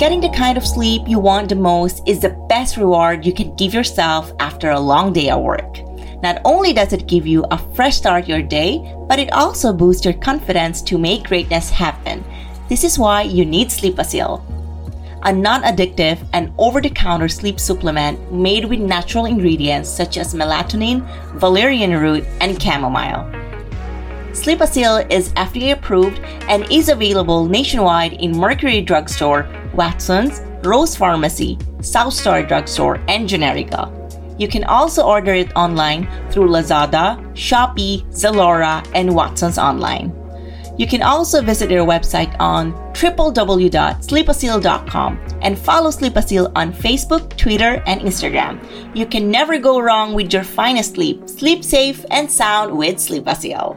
Getting the kind of sleep you want the most is the best reward you can give yourself after a long day at work. Not only does it give you a fresh start your day, but it also boosts your confidence to make greatness happen. This is why you need Sleepasil, a non-addictive and over-the-counter sleep supplement made with natural ingredients such as melatonin, valerian root, and chamomile. Sleepasil is FDA approved and is available nationwide in Mercury Drugstore, Watson's, Rose Pharmacy, South Star Drugstore, and Generika. You can also order it online through Lazada, Shopee, Zalora, and Watson's Online. You can also visit their website on www.sleepasil.com and follow Sleepasil on Facebook, Twitter, and Instagram. You can never go wrong with your finest sleep. Sleep safe and sound with Sleepasil.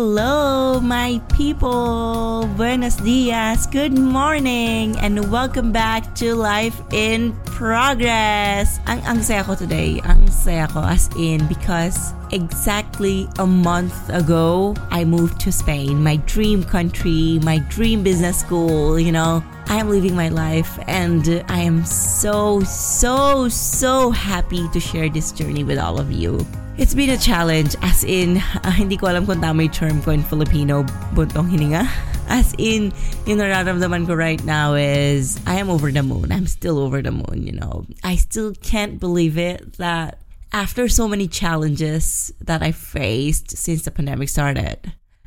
Hello, my people! Buenos dias, good morning, and welcome back to Life in Progress! Ang, ang saya ko today, ang saya ko as in because exactly a month ago, I moved to Spain, my dream country, my dream business school, you know. I am living my life and I am so, so, so happy to share this journey with all of you. It's been a challenge as in, uh, hindi ko alam kung tama yung term ko in Filipino, buntong hininga. As in, yung nararamdaman ko right now is, I am over the moon. I'm still over the moon, you know. I still can't believe it that after so many challenges that I faced since the pandemic started,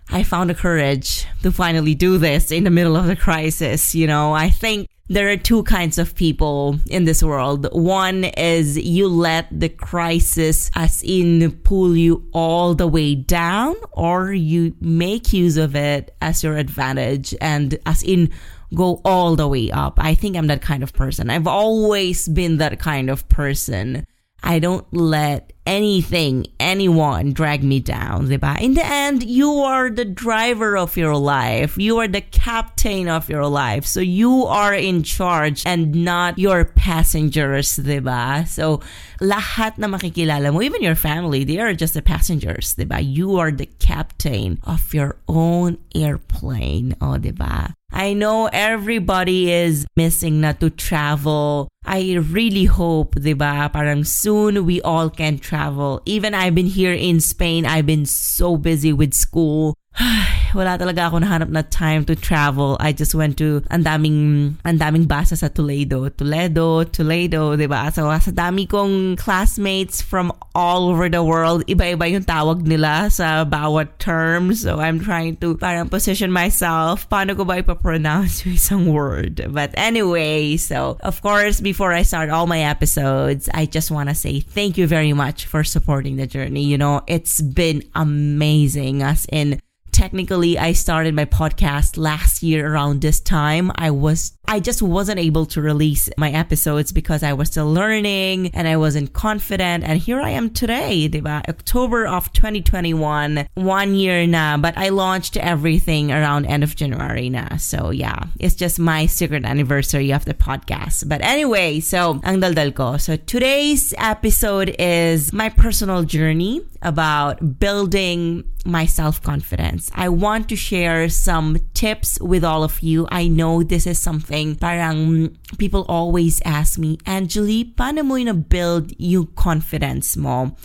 I found the courage to finally do this in the middle of the crisis. You know, I think there are two kinds of people in this world. One is you let the crisis as in pull you all the way down or you make use of it as your advantage and as in go all the way up. I think I'm that kind of person. I've always been that kind of person. I don't let anything, anyone drag me down? In the end, you are the driver of your life. You are the captain of your life. So you are in charge and not your passengers, diba? So lahat na makikilala mo, even your family, they are just the passengers, diba? You are the captain of your own airplane, oh, diba? I know everybody is missing na to travel. I really hope, diba, parang soon we all can travel. Even I've been here in Spain, I've been so busy with school. Wala talaga ako nahanap na time to travel. I just went to ang daming, ang daming basa sa Toledo. Toledo, Toledo, di ba? So, sa dami kong classmates from all over the world, iba-iba yung tawag nila sa bawat term. So, I'm trying to parang position myself. Paano ko ba ipapronounce yung isang word? But anyway, so, of course, before I start all my episodes, I just want to say thank you very much for supporting the journey. You know, it's been amazing as in technically I started my podcast last year around this time. I was I just wasn't able to release my episodes because I was still learning and I wasn't confident. And here I am today, diba? October of 2021, one year na, but I launched everything around end of January na. So yeah, it's just my secret anniversary of the podcast. But anyway, so ang daldal ko. So today's episode is my personal journey about building my self confidence. I want to share some tips with all of you. I know this is something parang people always ask me, Angeli, paano mo na build yung confidence mo?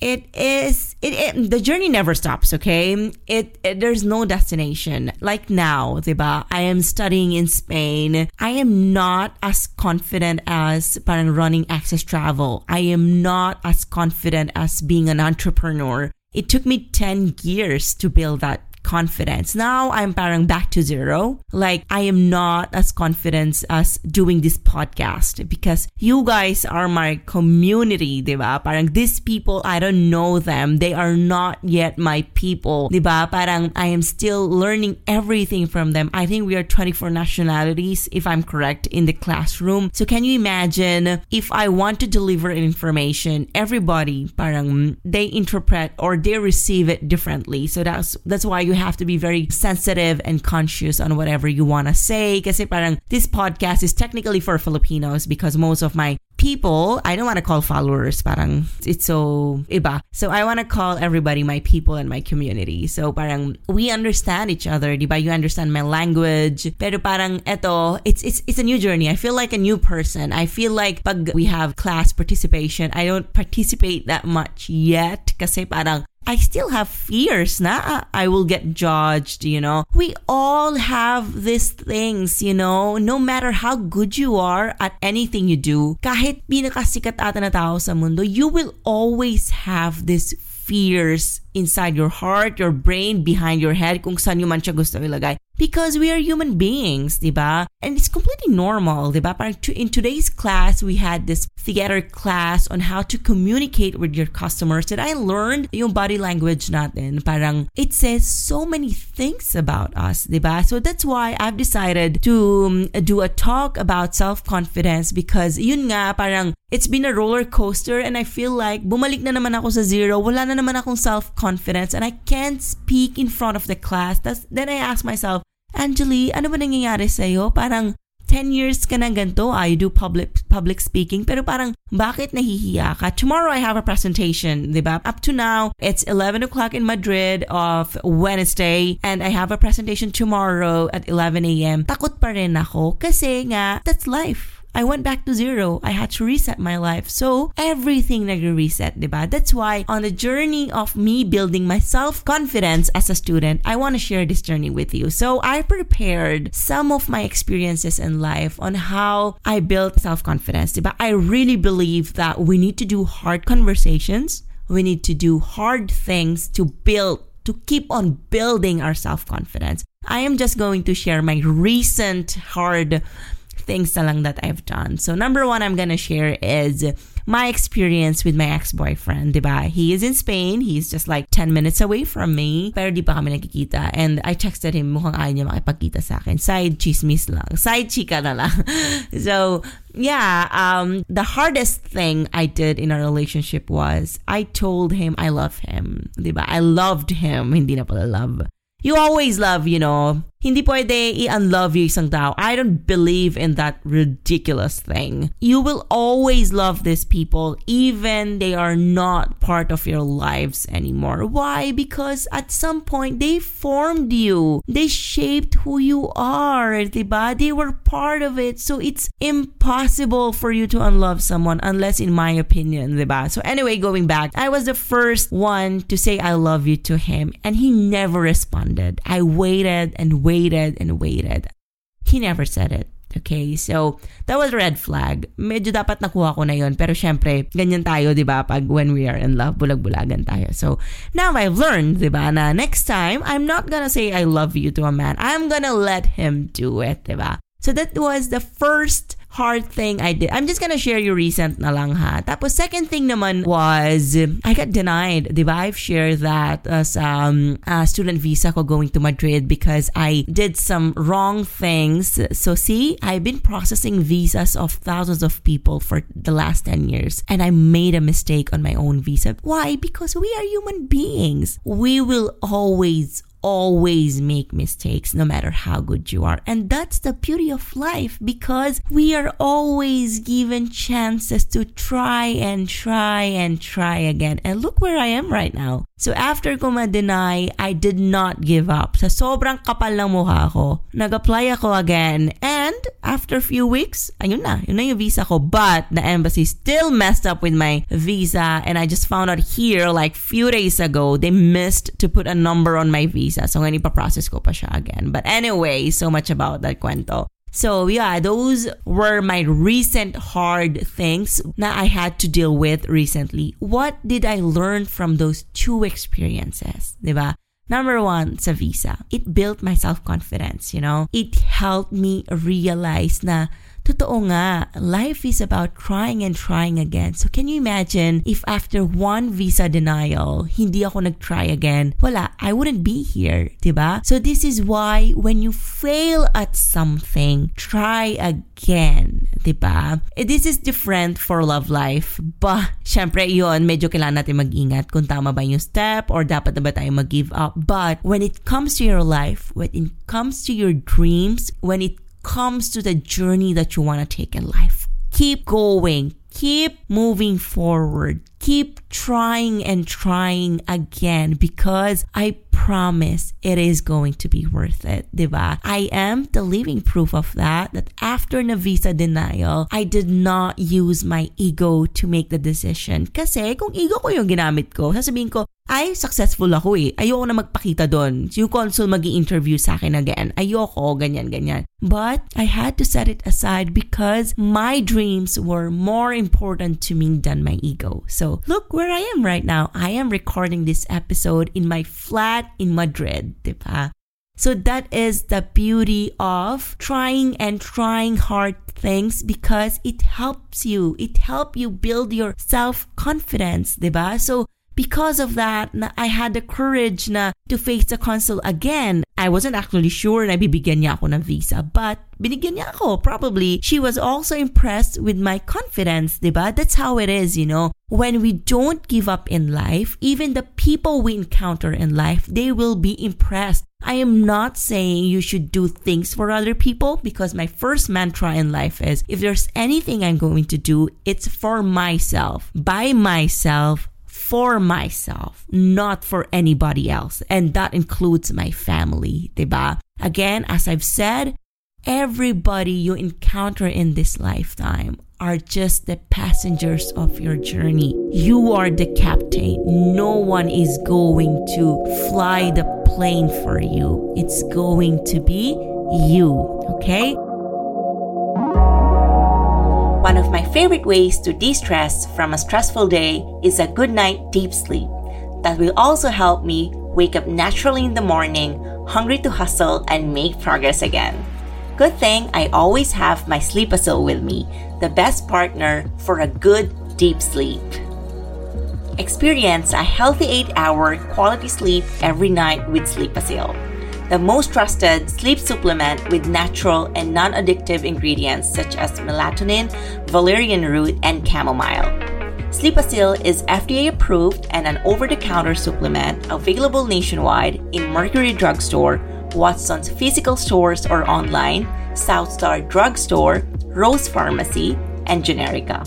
it is it, it, the journey never stops okay it, it, there's no destination like now diba i am studying in spain i am not as confident as parang running access travel i am not as confident as being an entrepreneur it took me 10 years to build that confidence. Now I'm parang back to zero. Like I am not as confident as doing this podcast because you guys are my community, diba? Parang these people, I don't know them. They are not yet my people, diba? Parang I am still learning everything from them. I think we are 24 nationalities, if I'm correct, in the classroom. So can you imagine if I want to deliver information, everybody parang they interpret or they receive it differently. So that's that's why you have to be very sensitive and conscious on whatever you want to say. Kasi parang this podcast is technically for Filipinos because most of my people, I don't want to call followers, parang it's so iba. So I want to call everybody my people and my community. So parang we understand each other, di? You understand my language. Pero parang eto, it's it's it's a new journey. I feel like a new person. I feel like pag we have class participation, I don't participate that much yet kasi parang I still have fears Nah, I will get judged, you know. We all have these things, you know. No matter how good you are at anything you do, kahit pinakasikat ata na tao sa mundo, you will always have this fears inside your heart, your brain, behind your head, kung saan yung man siya gusto ilagay. Because we are human beings, diba? And it's completely normal, diba? Parang in today's class, we had this theater class on how to communicate with your customers that I learned yung body language natin. Parang it says so many things about us, diba? So that's why I've decided to um, do a talk about self-confidence because yun nga, parang it's been a roller coaster and I feel like bumalik na naman ako sa zero. Wala na naman akong self-confidence and I can't speak in front of the class. That's, then I ask myself, Angeli, ano ba nangyayari sa'yo? Parang 10 years ka na ganito, I do public public speaking, pero parang bakit nahihiya ka? Tomorrow I have a presentation, di ba? Up to now, it's 11 o'clock in Madrid of Wednesday, and I have a presentation tomorrow at 11 a.m. Takot pa rin ako kasi nga, that's life I went back to zero. I had to reset my life. So everything nag-reset, diba? That's why on the journey of me building my self-confidence as a student, I want to share this journey with you. So I prepared some of my experiences in life on how I built self-confidence, diba? I really believe that we need to do hard conversations. We need to do hard things to build to keep on building our self confidence. I am just going to share my recent hard things na lang that I've done. So number one I'm gonna share is my experience with my ex-boyfriend, diba? He is in Spain. He's just like 10 minutes away from me. Pero di pa kami nagkikita. And I texted him, mukhang ayaw niya makipagkita sa akin. Side chismis lang. Side chika na lang. so, yeah, um, the hardest thing I did in our relationship was I told him I love him. Diba? I loved him. Hindi na pala love. You always love, you know, Hindi pwede i-unlove you isang tao. I don't believe in that ridiculous thing. You will always love these people even they are not part of your lives anymore. Why? Because at some point they formed you. They shaped who you are, diba? They were part of it. So it's impossible for you to unlove someone unless in my opinion, diba? So anyway, going back, I was the first one to say I love you to him and he never responded. I waited and waited waited and waited. He never said it. Okay, so that was red flag. Medyo dapat nakuha ko na yon Pero syempre, ganyan tayo, di ba? Pag when we are in love, bulag-bulagan tayo. So now I've learned, di ba, na next time, I'm not gonna say I love you to a man. I'm gonna let him do it, di ba? So that was the first hard thing I did. I'm just gonna share you recent na lang ha. Tapos second thing naman was I got denied. Diba? I've shared that as um uh, student visa ko going to Madrid because I did some wrong things. So see, I've been processing visas of thousands of people for the last 10 years and I made a mistake on my own visa. Why? Because we are human beings. We will always always make mistakes no matter how good you are. And that's the beauty of life because we are always given chances to try and try and try again. And look where I am right now. So after ko ma-deny, I did not give up. Sa sobrang kapal ng mukha ko, nag-apply ako again. And after a few weeks, ayun na, yun na yung visa ko. But the embassy still messed up with my visa. And I just found out here, like few days ago, they missed to put a number on my visa. So ngayon ipaprocess ko pa siya again. But anyway, so much about that kwento. So yeah, those were my recent hard things that I had to deal with recently. What did I learn from those two experiences? Diba? Number one, sa visa. It built my self-confidence, you know? It helped me realize na Totoo nga, life is about trying and trying again. So can you imagine if after one visa denial, hindi ako nag-try again, wala, I wouldn't be here, diba? So this is why when you fail at something, try again, diba? This is different for love life. Ba, syempre yon medyo kailangan natin mag-ingat kung tama ba yung step or dapat na ba tayo mag-give up. But when it comes to your life, when it comes to your dreams, when it comes to the journey that you want to take in life. Keep going. Keep moving forward. Keep trying and trying again because I promise it is going to be worth it, diba? I am the living proof of that, that after the visa denial, I did not use my ego to make the decision. Kasi kung ego ko yung ginamit ko, sasabihin ko, ay, successful ako eh. Ayoko na magpakita doon. Yung consul mag interview sa akin again. Ayoko, ganyan, ganyan. But I had to set it aside because my dreams were more important to me than my ego. So look where I am right now. I am recording this episode in my flat in Madrid, diba? So that is the beauty of trying and trying hard things because it helps you. It helps you build your self-confidence, diba? So because of that, I had the courage na to face the consul again. I wasn't actually sure na bibigyan niya ako ng visa, but binigyan niya ako. Probably, she was also impressed with my confidence, diba? That's how it is, you know. When we don't give up in life, even the people we encounter in life, they will be impressed. I am not saying you should do things for other people because my first mantra in life is if there's anything I'm going to do, it's for myself, by myself, for myself, not for anybody else. And that includes my family, diba? Again, as I've said, everybody you encounter in this lifetime are just the passengers of your journey. You are the captain. No one is going to fly the plane for you. It's going to be you, okay? One of my favorite ways to de stress from a stressful day is a good night deep sleep. That will also help me wake up naturally in the morning, hungry to hustle and make progress again. Good thing I always have my Sleepasil with me, the best partner for a good deep sleep. Experience a healthy 8 hour quality sleep every night with Sleepasil the most trusted sleep supplement with natural and non addictive ingredients such as melatonin, valerian root, and chamomile. Sleepasil is FDA approved and an over the counter supplement available nationwide in Mercury Drugstore, Watson's physical stores or online, Southstar Drugstore, Rose Pharmacy, and Generika.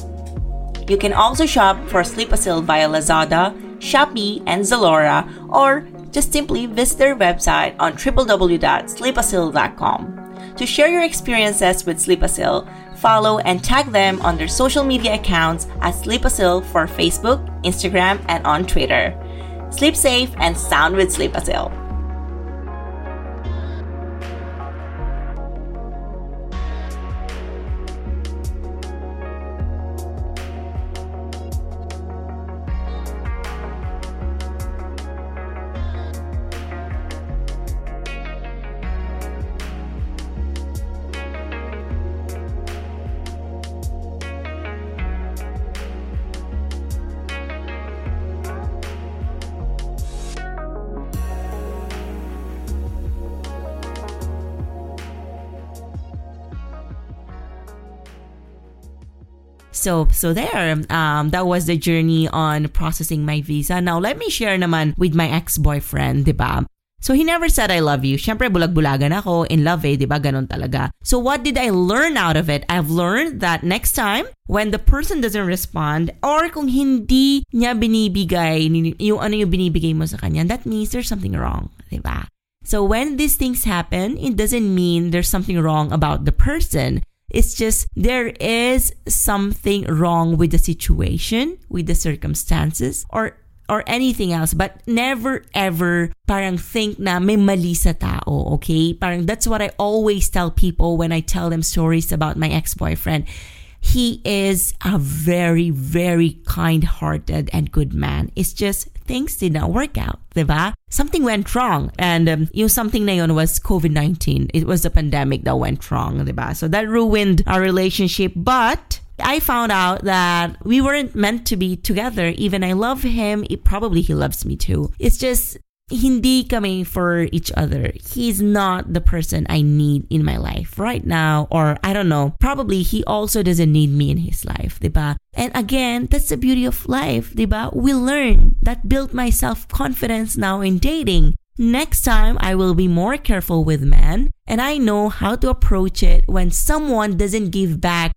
You can also shop for Sleepasil via Lazada, Shopee, and Zalora or just simply visit their website on www.sleepasil.com. To share your experiences with Sleepasil, follow and tag them on their social media accounts at Sleepasil for Facebook, Instagram, and on Twitter. Sleep safe and sound with Sleepasil. So, so there, um, that was the journey on processing my visa. Now, let me share naman with my ex-boyfriend, di ba? So he never said I love you. Siyempre bulag-bulagan ako, in love eh, 'di ba? Ganon talaga. So what did I learn out of it? I've learned that next time when the person doesn't respond or kung hindi niya binibigay yung ano yung binibigay mo sa kanya, that means there's something wrong, 'di ba? So when these things happen, it doesn't mean there's something wrong about the person. It's just there is something wrong with the situation, with the circumstances, or or anything else. But never ever parang think na may mali sa tao okay? Parang that's what I always tell people when I tell them stories about my ex-boyfriend. He is a very very kind-hearted and good man. It's just things did not work out diba something went wrong and um, yung something yun was COVID-19 it was a pandemic that went wrong diba so that ruined our relationship but I found out that we weren't meant to be together. Even I love him, it, probably he loves me too. It's just hindi kami for each other. He's not the person I need in my life right now or I don't know. Probably he also doesn't need me in his life, diba? And again, that's the beauty of life, diba? We learn. That built my self-confidence now in dating. Next time, I will be more careful with men and I know how to approach it when someone doesn't give back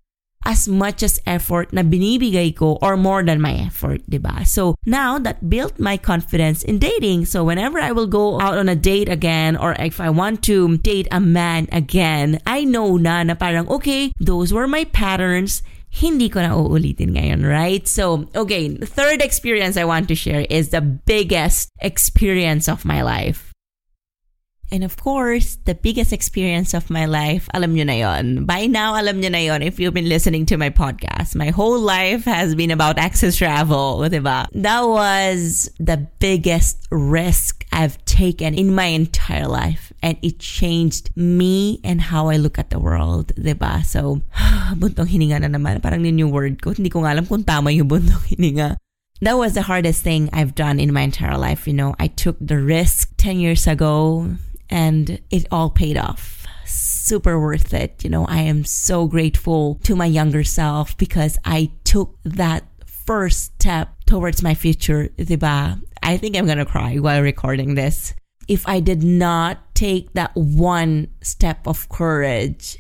as much as effort na binibigay ko or more than my effort, ba? So now that built my confidence in dating. So whenever I will go out on a date again or if I want to date a man again, I know na na parang okay, those were my patterns hindi ko na uulitin ngayon, right? So, okay, third experience I want to share is the biggest experience of my life. And of course, the biggest experience of my life, alam nyo na yon. By now, alam nyo na yon if you've been listening to my podcast. My whole life has been about access travel, diba? That was the biggest risk I've taken in my entire life. And it changed me and how I look at the world, diba? So, buntong hininga na naman. Parang yung word ko. Hindi ko alam kung tama yung buntong hininga that was the hardest thing I've done in my entire life. You know, I took the risk 10 years ago and it all paid off. Super worth it. You know, I am so grateful to my younger self because I took that first step towards my future, diba? I think I'm gonna cry while recording this. If I did not take that one step of courage,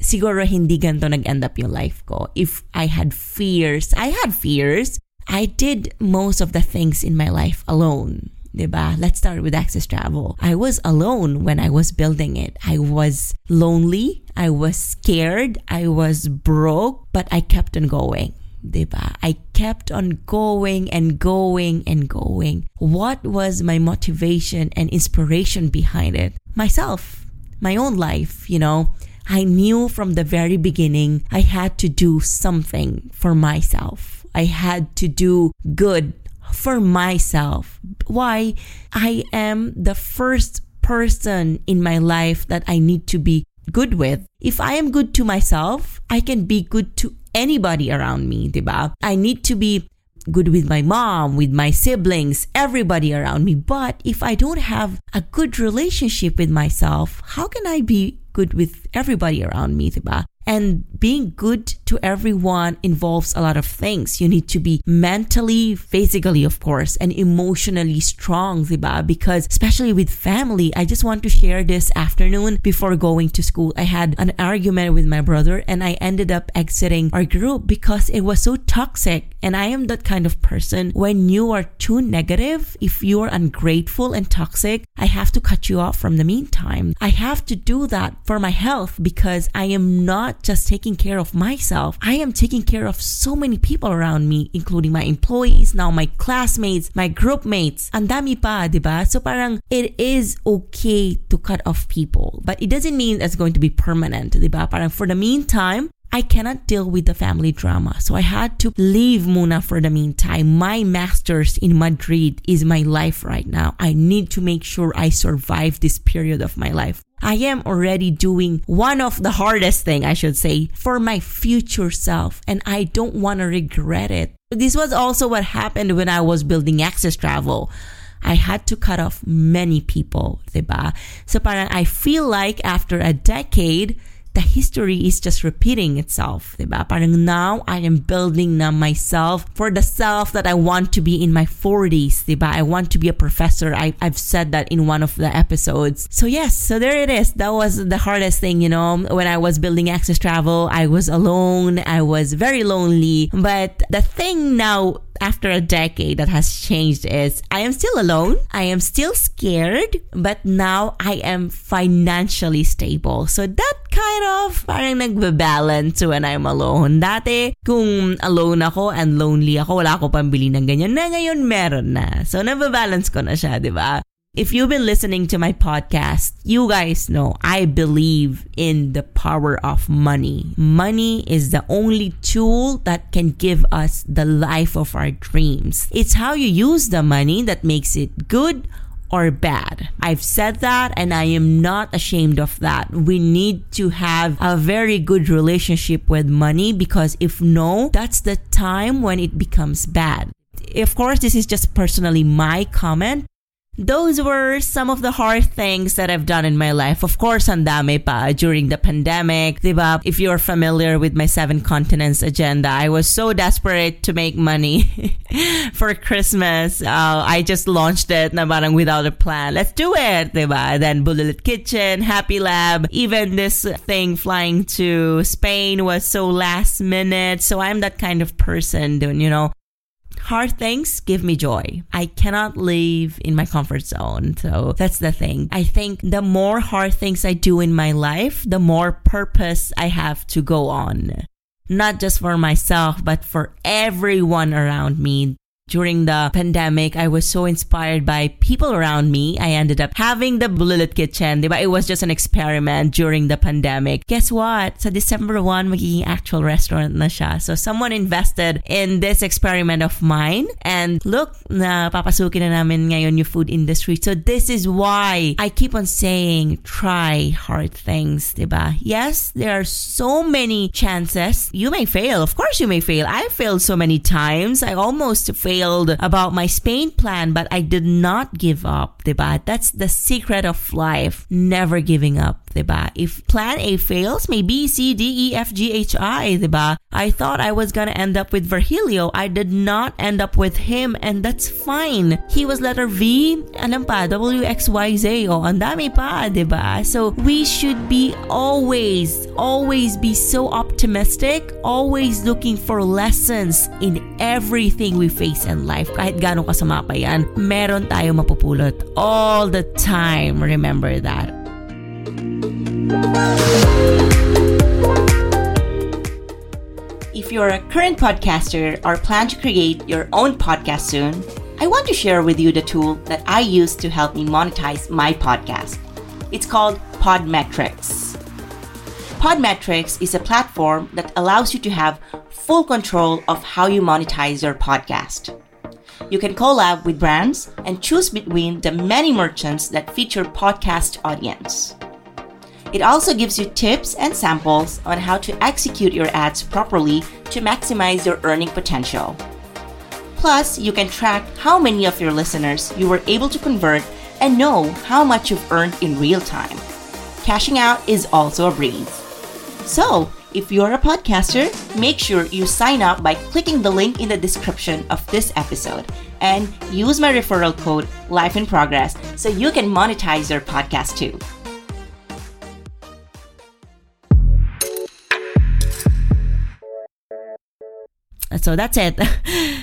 siguro hindi ganito nag-end up yung life ko. If I had fears, I had fears. I did most of the things in my life alone diba? Let's start with Access Travel. I was alone when I was building it. I was lonely. I was scared. I was broke, but I kept on going. Diba? I kept on going and going and going. What was my motivation and inspiration behind it? Myself, my own life, you know. I knew from the very beginning I had to do something for myself. I had to do good for myself. Why? I am the first person in my life that I need to be good with. If I am good to myself, I can be good to anybody around me, diba? I need to be good with my mom, with my siblings, everybody around me. But if I don't have a good relationship with myself, how can I be good with everybody around me, diba? And being good to everyone involves a lot of things. You need to be mentally, physically, of course, and emotionally strong, diba? Because especially with family, I just want to share this afternoon before going to school. I had an argument with my brother and I ended up exiting our group because it was so toxic. And I am that kind of person. When you are too negative, if you are ungrateful and toxic, I have to cut you off from the meantime. I have to do that for my health because I am not not just taking care of myself. I am taking care of so many people around me, including my employees, now my classmates, my group mates. Ang dami pa, di ba? So parang it is okay to cut off people, but it doesn't mean it's going to be permanent, di ba? Parang for the meantime, I cannot deal with the family drama. So I had to leave Muna for the meantime. My master's in Madrid is my life right now. I need to make sure I survive this period of my life. I am already doing one of the hardest thing, I should say, for my future self. And I don't want to regret it. This was also what happened when I was building Access Travel. I had to cut off many people, diba? So parang I feel like after a decade, the history is just repeating itself, diba? Parang now I am building na myself for the self that I want to be in my 40s, diba? I want to be a professor. I, I've said that in one of the episodes. So yes, so there it is. That was the hardest thing, you know, when I was building Access Travel, I was alone. I was very lonely. But the thing now after a decade that has changed is I am still alone. I am still scared, but now I am financially stable. So that kind of parang nagbe-balance when I'm alone. Dati, kung alone ako and lonely ako, wala ako pambili ng ganyan. Na ngayon, meron na. So, nababalance ko na siya, di ba? If you've been listening to my podcast, you guys know I believe in the power of money. Money is the only tool that can give us the life of our dreams. It's how you use the money that makes it good or bad. I've said that and I am not ashamed of that. We need to have a very good relationship with money because if no, that's the time when it becomes bad. Of course, this is just personally my comment, those were some of the hard things that I've done in my life. Of course, ang dami pa during the pandemic. Diba? If you're familiar with my seven continents agenda, I was so desperate to make money for Christmas. Uh, I just launched it na parang without a plan. Let's do it, diba? Then Bulilit Kitchen, Happy Lab, even this thing flying to Spain was so last minute. So I'm that kind of person, you know, hard things give me joy. I cannot live in my comfort zone. So that's the thing. I think the more hard things I do in my life, the more purpose I have to go on. Not just for myself, but for everyone around me during the pandemic, I was so inspired by people around me. I ended up having the Bullet Kitchen, diba? It was just an experiment during the pandemic. Guess what? Sa December 1, magiging actual restaurant na siya. So someone invested in this experiment of mine. And look, na papasukin na namin ngayon yung food industry. So this is why I keep on saying, try hard things, diba? Yes, there are so many chances. You may fail. Of course you may fail. I failed so many times. I almost failed about my Spain plan, but I did not give up, diba? That's the secret of life. Never giving up diba? If plan A fails, may B, C, D, E, F, G, H, I, diba? I thought I was gonna end up with Virgilio. I did not end up with him, and that's fine. He was letter V, alam pa, W, X, Y, Z, oh, ang dami pa, diba? So, we should be always, always be so optimistic, always looking for lessons in everything we face in life. Kahit gano'ng kasama pa yan, meron tayo mapupulot all the time. Remember that. If you're a current podcaster or plan to create your own podcast soon, I want to share with you the tool that I use to help me monetize my podcast. It's called Podmetrics. Podmetrics is a platform that allows you to have full control of how you monetize your podcast. You can collab with brands and choose between the many merchants that feature podcast audience. It also gives you tips and samples on how to execute your ads properly to maximize your earning potential. Plus, you can track how many of your listeners you were able to convert and know how much you've earned in real time. Cashing out is also a breeze. So, if you're a podcaster, make sure you sign up by clicking the link in the description of this episode and use my referral code Life in Progress so you can monetize your podcast too. So that's it.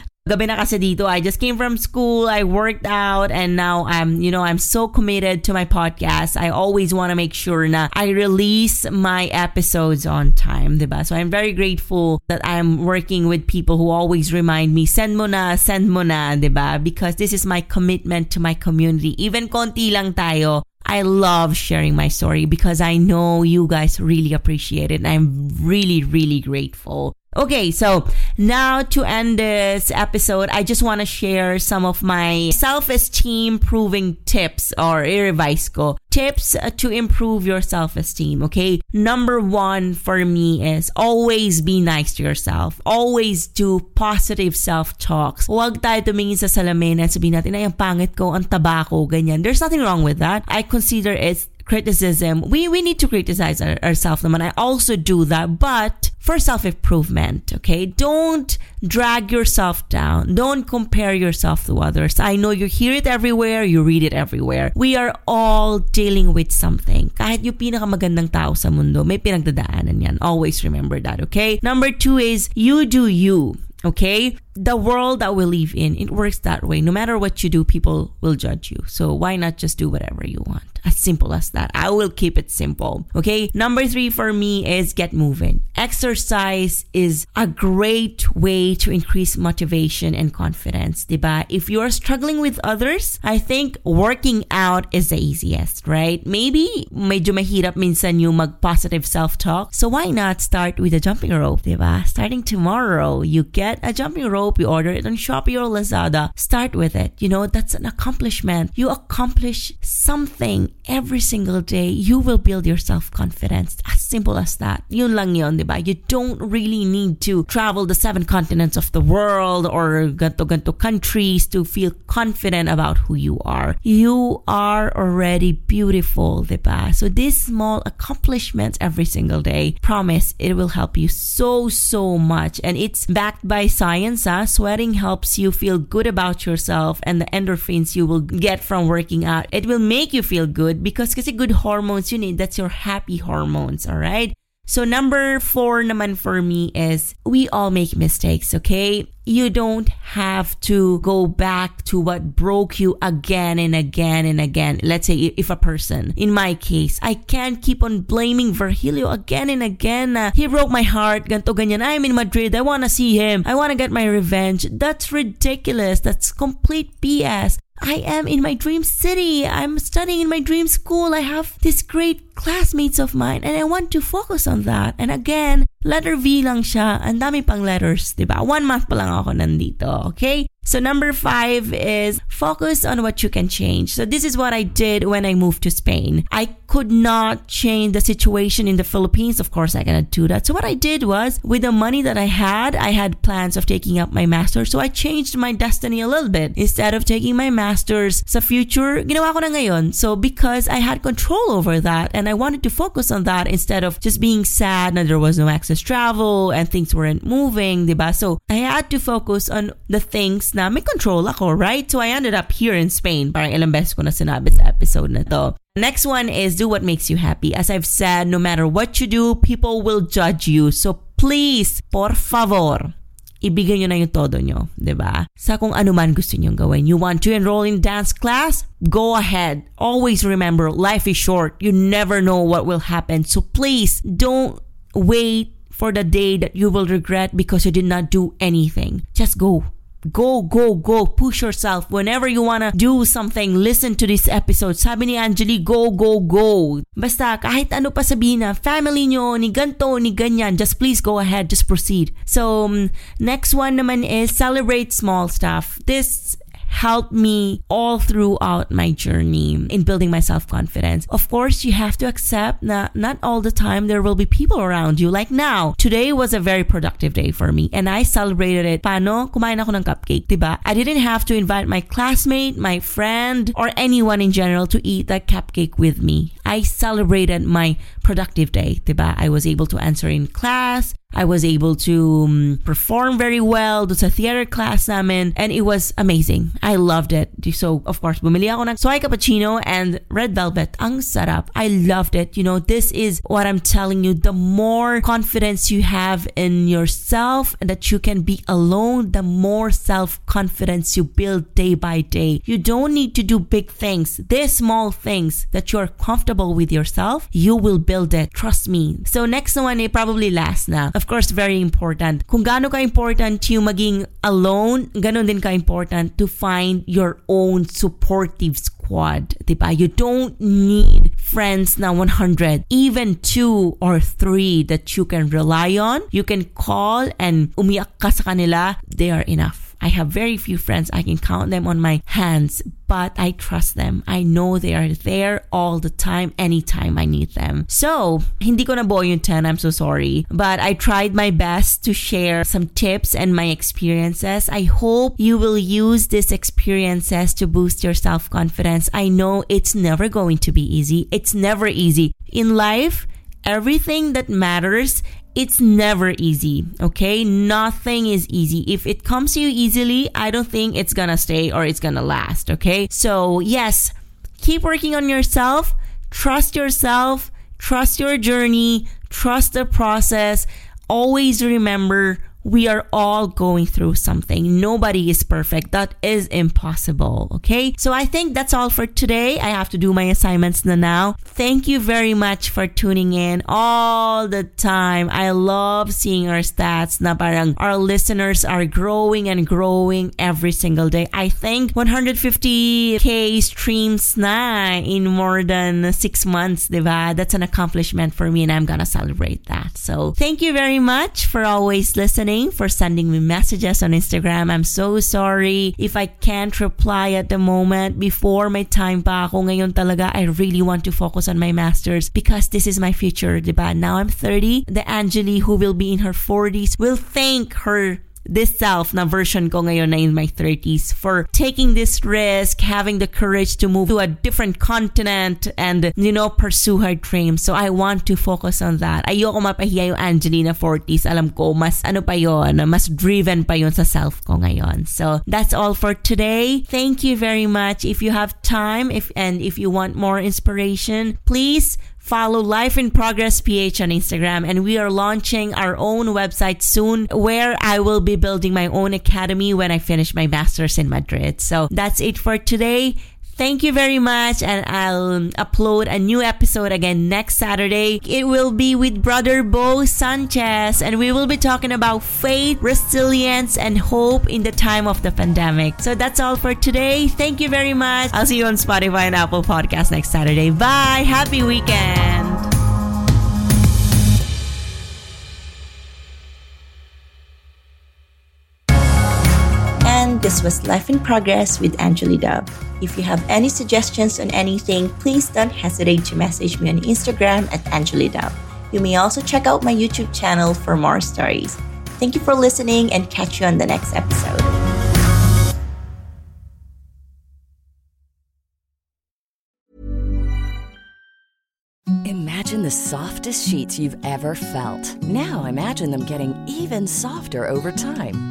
Gabi na kasi dito. I just came from school. I worked out and now I'm, you know, I'm so committed to my podcast. I always want to make sure na I release my episodes on time, diba? So I'm very grateful that I'm working with people who always remind me, send mo na, send mo na, diba? Because this is my commitment to my community. Even konti lang tayo, I love sharing my story because I know you guys really appreciate it. I'm really, really grateful. Okay, so now to end this episode, I just want to share some of my self-esteem proving tips or i-revise ko. Tips to improve your self-esteem, okay? Number one for me is always be nice to yourself. Always do positive self-talks. Huwag tayo tumingin sa salamin at sabihin natin, ay, ang pangit ko, ang taba ko, ganyan. There's nothing wrong with that. I consider it criticism, we, we need to criticize our, ourselves and I also do that, but for self-improvement, okay? Don't drag yourself down. Don't compare yourself to others. I know you hear it everywhere, you read it everywhere. We are all dealing with something. Kahit yung pinakamagandang tao sa mundo, may pinagdadaanan yan. Always remember that, okay? Number two is you do you. Okay? The world that we live in, it works that way. No matter what you do, people will judge you. So why not just do whatever you want? As simple as that. I will keep it simple. Okay? Number three for me is get moving. Exercise is a great way to increase motivation and confidence. Diba? If you are struggling with others, I think working out is the easiest, right? Maybe medyo mahirap minsan yung mag-positive self-talk. So why not start with a jumping rope, diba? Starting tomorrow, you get a jumping rope, you order it on Shopee or Lazada. Start with it. You know, that's an accomplishment. You accomplish something every single day. You will build your self-confidence. As simple as that. Yun lang yun, diba? You don't really need to travel the seven continents of the world or ganto ganto countries to feel confident about who you are. You are already beautiful, diba? So these small accomplishments every single day, promise it will help you so, so much. And it's backed by science. Huh? Sweating helps you feel good about yourself and the endorphins you will get from working out. It will make you feel good because kasi good hormones you need. Eh. That's your happy hormones, all right? So number four naman for me is we all make mistakes, okay? You don't have to go back to what broke you again and again and again. Let's say if a person, in my case, I can't keep on blaming Virgilio again and again. Uh, he broke my heart, ganto ganyan. I'm in Madrid. I want to see him. I want to get my revenge. That's ridiculous. That's complete BS. I am in my dream city. I'm studying in my dream school. I have these great classmates of mine and I want to focus on that. And again, letter V lang siya. Ang dami pang letters, di ba? One month pa lang ako nandito, okay? So number five is focus on what you can change. So this is what I did when I moved to Spain. I could not change the situation in the Philippines. Of course, I cannot do that. So what I did was with the money that I had, I had plans of taking up my master's. So I changed my destiny a little bit. Instead of taking my master's sa future, ginawa ko na ngayon. So because I had control over that and I wanted to focus on that instead of just being sad that there was no access travel and things weren't moving, diba? So I had to focus on the things na may control ako, right? So I ended up here in Spain. Parang ilang beses ko na sinabi sa episode na to. Next one is do what makes you happy. As I've said, no matter what you do, people will judge you. So please, por favor, ibigay nyo na yung todo nyo, di ba? Sa kung ano man gusto nyo gawin. You want to enroll in dance class? Go ahead. Always remember, life is short. You never know what will happen. So please, don't wait for the day that you will regret because you did not do anything. Just go. Go, go, go. Push yourself. Whenever you wanna do something, listen to this episode. Sabi ni Angeli, go, go, go. Basta kahit ano pa sabihin na family nyo, ni ganto, ni ganyan, just please go ahead, just proceed. So, um, next one naman is celebrate small stuff. This helped me all throughout my journey in building my self confidence. Of course, you have to accept that not all the time there will be people around you. Like now, today was a very productive day for me and I celebrated it. Paano? Kumain ako ng cupcake, diba? I didn't have to invite my classmate, my friend, or anyone in general to eat that cupcake with me. I celebrated my productive day, diba? I was able to answer in class. I was able to um, perform very well do sa theater class and it was amazing. I loved it. So, of course, bumili ako ng soy cappuccino and red velvet. Ang sarap. I loved it. You know, this is what I'm telling you. The more confidence you have in yourself and that you can be alone, the more self-confidence you build day by day. You don't need to do big things. These small things that you're comfortable with yourself, you will build it. Trust me. So, next one, eh, probably last na of course, very important. Kung gaano ka-important yung maging alone, ganon din ka-important to find your own supportive squad. Diba? You don't need friends na 100. Even two or three that you can rely on, you can call and umiyak ka sa kanila, they are enough. I have very few friends. I can count them on my hands, but I trust them. I know they are there all the time, anytime I need them. So, hindi ko na buo yung 10. I'm so sorry. But I tried my best to share some tips and my experiences. I hope you will use these experiences to boost your self-confidence. I know it's never going to be easy. It's never easy. In life, everything that matters it's never easy, okay? Nothing is easy. If it comes to you easily, I don't think it's gonna stay or it's gonna last, okay? So, yes, keep working on yourself, trust yourself, trust your journey, trust the process. Always remember we are all going through something. Nobody is perfect. That is impossible. Okay. So I think that's all for today. I have to do my assignments now. Thank you very much for tuning in all the time. I love seeing our stats na parang our listeners are growing and growing every single day. I think 150k streams na in more than six months, diba? That's an accomplishment for me and I'm gonna celebrate that. So thank you very much for always listening for sending me messages on Instagram. I'm so sorry if I can't reply at the moment. Before my time pa ako ngayon talaga, I really want to focus on my masters because this is my future, diba? Now I'm 30. The Angeli who will be in her 40s will thank her this self na version ko ngayon na in my 30s for taking this risk, having the courage to move to a different continent and, you know, pursue her dreams. So I want to focus on that. Ayoko mapahiya yung Angeli na 40s. Alam ko, mas ano pa yon, mas driven pa yon sa self ko ngayon. So that's all for today. Thank you very much. If you have time if and if you want more inspiration, please Follow Life in Progress PH on Instagram, and we are launching our own website soon where I will be building my own academy when I finish my master's in Madrid. So that's it for today. Thank you very much, and I'll upload a new episode again next Saturday. It will be with brother Bo Sanchez, and we will be talking about faith, resilience, and hope in the time of the pandemic. So that's all for today. Thank you very much. I'll see you on Spotify and Apple Podcast next Saturday. Bye. Happy weekend. This was Life in Progress with Angeli Dove. If you have any suggestions on anything, please don't hesitate to message me on Instagram at Angeli Dove. You may also check out my YouTube channel for more stories. Thank you for listening and catch you on the next episode. Imagine the softest sheets you've ever felt. Now imagine them getting even softer over time.